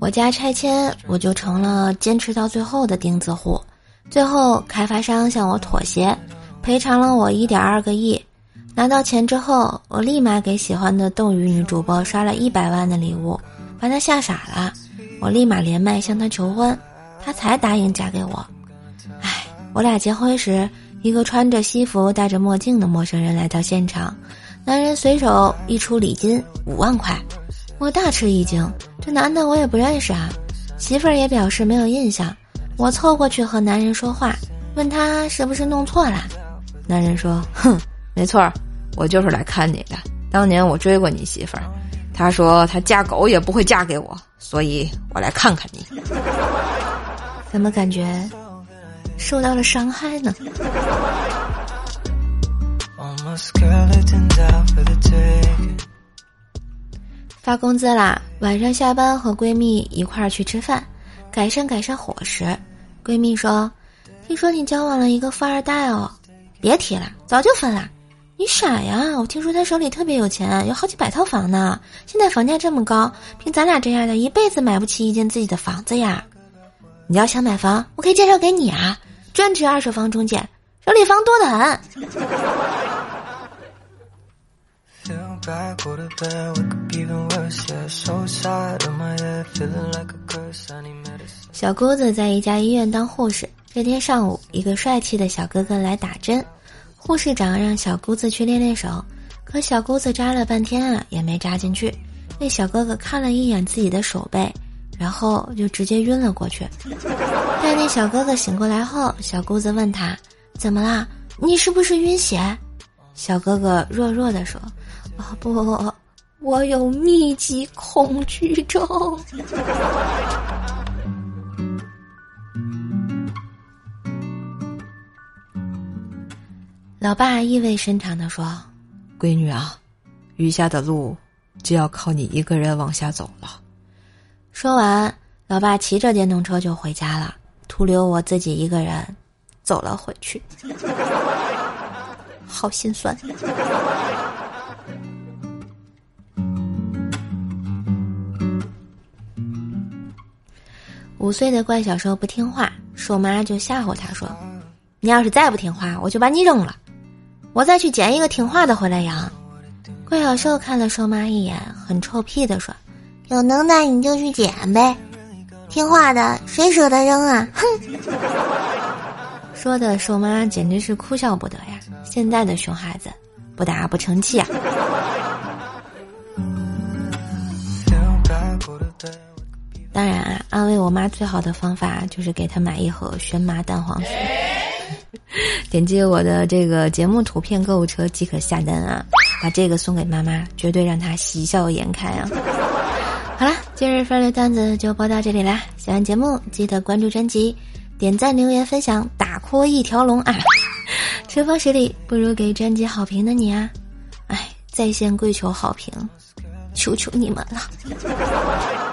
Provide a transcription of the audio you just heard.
我家拆迁，我就成了坚持到最后的钉子户。最后，开发商向我妥协，赔偿了我一点二个亿。拿到钱之后，我立马给喜欢的斗鱼女主播刷了一百万的礼物，把她吓傻了。我立马连麦向她求婚，她才答应嫁给我。唉，我俩结婚时，一个穿着西服、戴着墨镜的陌生人来到现场，男人随手一出礼金五万块，我大吃一惊。这男的我也不认识啊，媳妇儿也表示没有印象。我凑过去和男人说话，问他是不是弄错了。男人说：“哼，没错儿，我就是来看你的。当年我追过你媳妇儿，她说她嫁狗也不会嫁给我，所以我来看看你。怎么感觉受到了伤害呢？”发工资啦，晚上下班和闺蜜一块儿去吃饭，改善改善伙食。闺蜜说：“听说你交往了一个富二代哦，别提了，早就分了。你傻呀！我听说他手里特别有钱，有好几百套房呢。现在房价这么高，凭咱俩这样的一辈子买不起一间自己的房子呀。你要想买房，我可以介绍给你啊，专职二手房中介，手里房多得很。”小姑子在一家医院当护士。这天上午，一个帅气的小哥哥来打针，护士长让小姑子去练练手，可小姑子扎了半天啊，也没扎进去。那小哥哥看了一眼自己的手背，然后就直接晕了过去。待那小哥哥醒过来后，小姑子问他：“怎么啦？你是不是晕血？”小哥哥弱弱的说。啊不，我有密集恐惧症。老爸意味深长的说：“闺女啊，余下的路就要靠你一个人往下走了。”说完，老爸骑着电动车就回家了，徒留我自己一个人走了回去，好心酸。五岁的怪小兽不听话，兽妈就吓唬他说：“你要是再不听话，我就把你扔了，我再去捡一个听话的回来养。”怪小兽看了兽妈一眼，很臭屁的说：“有能耐你就去捡呗，听话的谁舍得扔啊？”哼！说的瘦妈简直是哭笑不得呀！现在的熊孩子，不打不成器啊！当然啊，安慰我妈最好的方法就是给她买一盒轩妈蛋黄酥。点击我的这个节目图片购物车即可下单啊，把这个送给妈妈，绝对让她喜笑颜开啊！好了，今日份的段子就播到这里啦。喜欢节目记得关注专辑，点赞、留言、分享，打哭一条龙啊！春风十里不如给专辑好评的你啊！哎，在线跪求好评，求求你们了！